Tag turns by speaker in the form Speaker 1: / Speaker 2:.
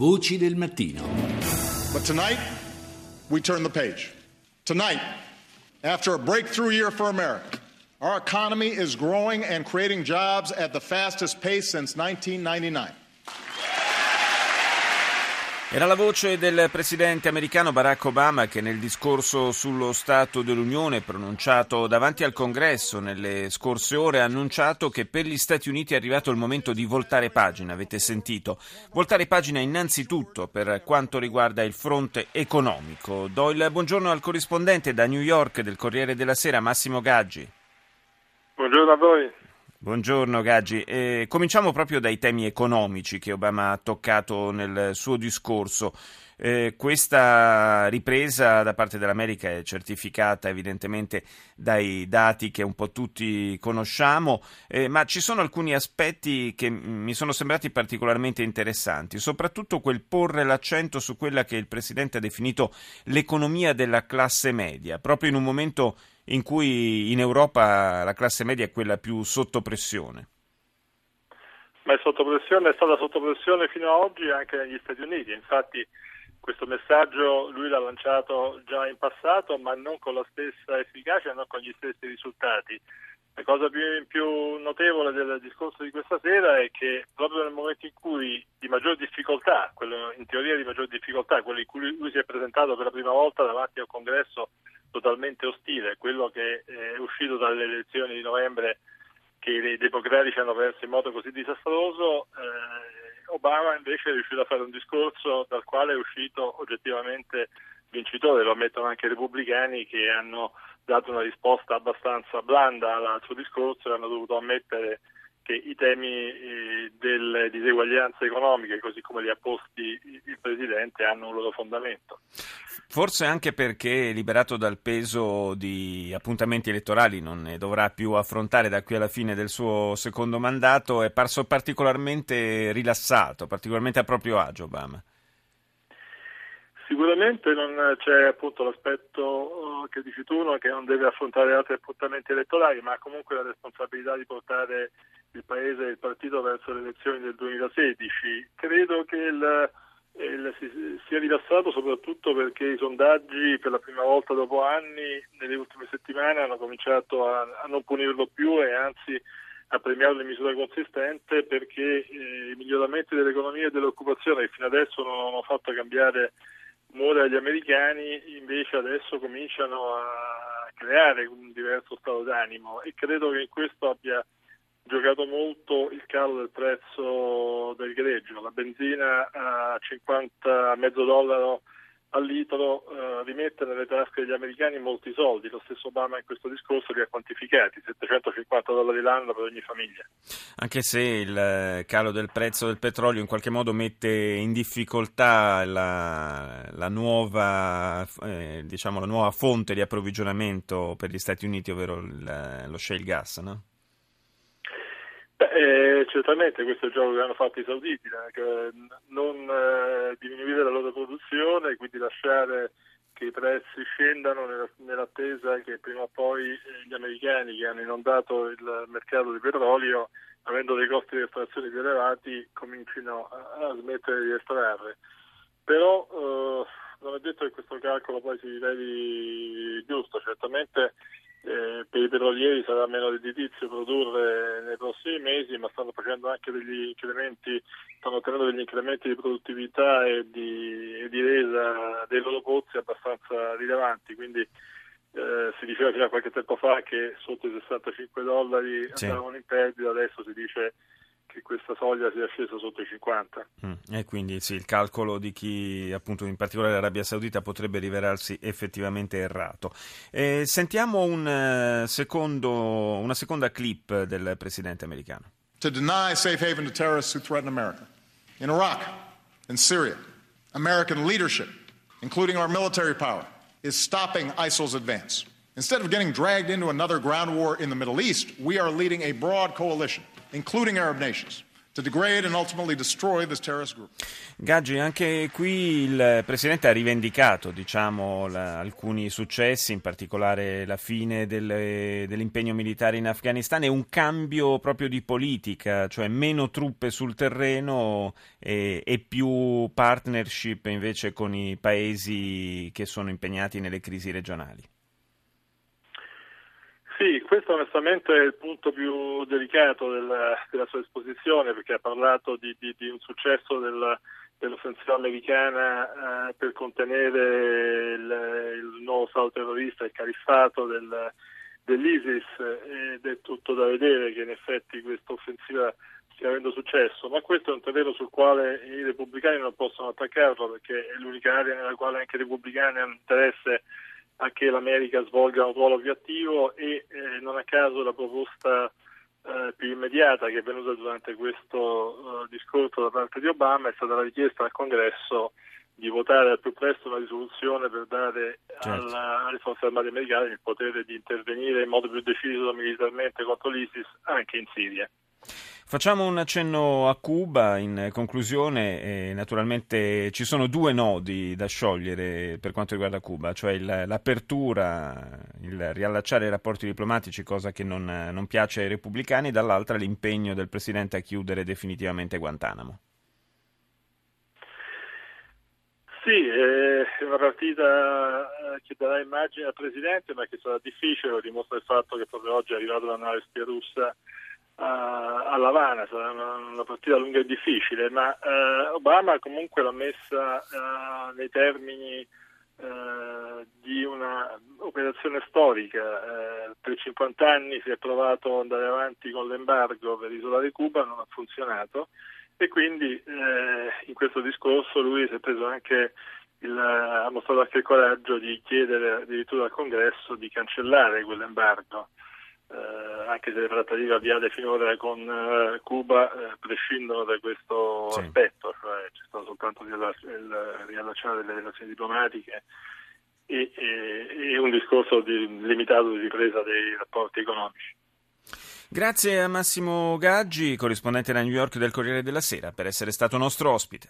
Speaker 1: Voci del mattino.
Speaker 2: But tonight, we turn the page. Tonight, after a breakthrough year for America, our economy is growing and creating jobs at the fastest pace since 1999.
Speaker 3: Era la voce del presidente americano Barack Obama che nel discorso sullo Stato dell'Unione pronunciato davanti al Congresso nelle scorse ore ha annunciato che per gli Stati Uniti è arrivato il momento di voltare pagina, avete sentito. Voltare pagina innanzitutto per quanto riguarda il fronte economico. Do il buongiorno al corrispondente da New York del Corriere della Sera, Massimo Gaggi.
Speaker 4: Buongiorno a voi.
Speaker 3: Buongiorno Gaggi, eh, cominciamo proprio dai temi economici che Obama ha toccato nel suo discorso. Eh, questa ripresa da parte dell'America è certificata evidentemente dai dati che un po' tutti conosciamo, eh, ma ci sono alcuni aspetti che mi sono sembrati particolarmente interessanti, soprattutto quel porre l'accento su quella che il Presidente ha definito l'economia della classe media, proprio in un momento in cui in Europa la classe media è quella più sotto pressione.
Speaker 4: È sotto pressione, è stata sotto pressione fino ad oggi anche negli Stati Uniti, infatti questo messaggio lui l'ha lanciato già in passato, ma non con la stessa efficacia non con gli stessi risultati. La cosa più, più, notevole del discorso di questa sera è che proprio nel momento in cui di maggior difficoltà, quello, in teoria di maggior difficoltà, quello in cui lui si è presentato per la prima volta davanti al congresso totalmente ostile, quello che è uscito dalle elezioni di novembre che i democratici hanno perso in modo così disastroso, eh, Obama invece è riuscito a fare un discorso dal quale è uscito oggettivamente vincitore, lo ammettono anche i repubblicani che hanno dato una risposta abbastanza blanda al suo discorso e hanno dovuto ammettere che i temi eh, delle diseguaglianze economiche, così come li ha posti il Presidente, hanno un loro fondamento.
Speaker 3: Forse anche perché, liberato dal peso di appuntamenti elettorali, non ne dovrà più affrontare da qui alla fine del suo secondo mandato, è parso particolarmente rilassato, particolarmente a proprio agio Obama.
Speaker 4: Sicuramente non c'è appunto l'aspetto uh, che dici tu, no, che non deve affrontare altri appuntamenti elettorali, ma comunque la responsabilità di portare il Paese e il partito verso le elezioni del 2016. Credo che il, il, si, sia rilassato soprattutto perché i sondaggi per la prima volta dopo anni, nelle ultime settimane, hanno cominciato a, a non punirlo più e anzi a premiarlo in misura consistente perché eh, i miglioramenti dell'economia e dell'occupazione che fino adesso non hanno fatto cambiare umore agli americani invece adesso cominciano a creare un diverso stato d'animo e credo che questo abbia giocato molto il calo del prezzo del greggio, la benzina a 50 a mezzo dollaro al litro eh, rimette nelle tasche degli americani molti soldi, lo stesso Obama in questo discorso li ha quantificati, 750 dollari l'anno per ogni famiglia.
Speaker 3: Anche se il eh, calo del prezzo del petrolio in qualche modo mette in difficoltà la, la, nuova, eh, diciamo, la nuova fonte di approvvigionamento per gli Stati Uniti, ovvero il, lo shale gas, no?
Speaker 4: Eh, certamente questo è il gioco che hanno fatto i sauditi, eh, non eh, diminuire la loro produzione, quindi lasciare che i prezzi scendano nell'attesa che prima o poi eh, gli americani che hanno inondato il mercato di petrolio, avendo dei costi di estrazione più elevati, comincino a, a smettere di estrarre. Però eh, non è detto che questo calcolo poi si riveli giusto, certamente petrolieri sarà meno redditizio produrre nei prossimi mesi, ma stanno facendo anche degli incrementi, stanno ottenendo degli incrementi di produttività e di, e di resa dei loro pozzi abbastanza rilevanti. Quindi eh, si diceva fino a qualche tempo fa che sotto i 65 dollari sì. andavano in perdita, adesso si dice che questa soglia sia scesa sotto i 50.
Speaker 3: Mm, e quindi sì, il calcolo di chi, appunto, in particolare l'Arabia Saudita potrebbe rivelarsi effettivamente errato. Eh, sentiamo un, uh, secondo, una seconda clip del presidente americano.
Speaker 2: To deny safe haven to terrorists who threaten America. In Iraq and Syria, American leadership, including our military power, is stopping ISIL's advance. Instead of getting dragged into another ground war in the Middle East, we are leading a broad coalition including Arab nations.
Speaker 3: Gaggi, anche qui il Presidente ha rivendicato diciamo, la, alcuni successi, in particolare la fine del, dell'impegno militare in Afghanistan e un cambio proprio di politica, cioè meno truppe sul terreno e, e più partnership invece con i paesi che sono impegnati nelle crisi regionali.
Speaker 4: Sì, questo onestamente è il punto più delicato della, della sua esposizione perché ha parlato di, di, di un successo del, dell'offensiva americana eh, per contenere il, il, nuovo Stato terrorista, il califfato del, dell'ISIS ed è tutto da vedere che in effetti questa offensiva stia avendo successo, ma questo è un terreno sul quale i repubblicani non possono attaccarlo perché è l'unica area nella quale anche i repubblicani hanno interesse a che l'America svolga un ruolo più attivo e eh, non a caso la proposta eh, più immediata che è venuta durante questo uh, discorso da parte di Obama è stata la richiesta al Congresso di votare al più presto una risoluzione per dare certo. alla, alle forze armate americane il potere di intervenire in modo più deciso militarmente contro l'ISIS anche in Siria.
Speaker 3: Facciamo un accenno a Cuba in conclusione. Eh, naturalmente ci sono due nodi da sciogliere per quanto riguarda Cuba, cioè il, l'apertura, il riallacciare i rapporti diplomatici, cosa che non, non piace ai repubblicani, dall'altra l'impegno del Presidente a chiudere definitivamente Guantanamo.
Speaker 4: Sì, è una partita eh, che darà immagine al Presidente, ma che sarà difficile, lo dimostra il fatto che proprio oggi è arrivata la nave spia russa a Lavana, sarà una, partita lunga e difficile, ma eh, Obama comunque l'ha messa eh, nei termini eh, di un'operazione storica. Eh, per 50 anni si è provato ad andare avanti con l'embargo per isolare Cuba, non ha funzionato e quindi eh, in questo discorso lui si è preso anche il, ha mostrato anche il coraggio di chiedere addirittura al congresso di cancellare quell'embargo eh, anche se le trattative avviate finora con eh, Cuba eh, prescindono da questo sì. aspetto, cioè c'è stato soltanto il, il riallacciare delle relazioni diplomatiche e, e, e un discorso di, limitato di ripresa dei rapporti economici.
Speaker 3: Grazie a Massimo Gaggi, corrispondente da New York del Corriere della Sera, per essere stato nostro ospite.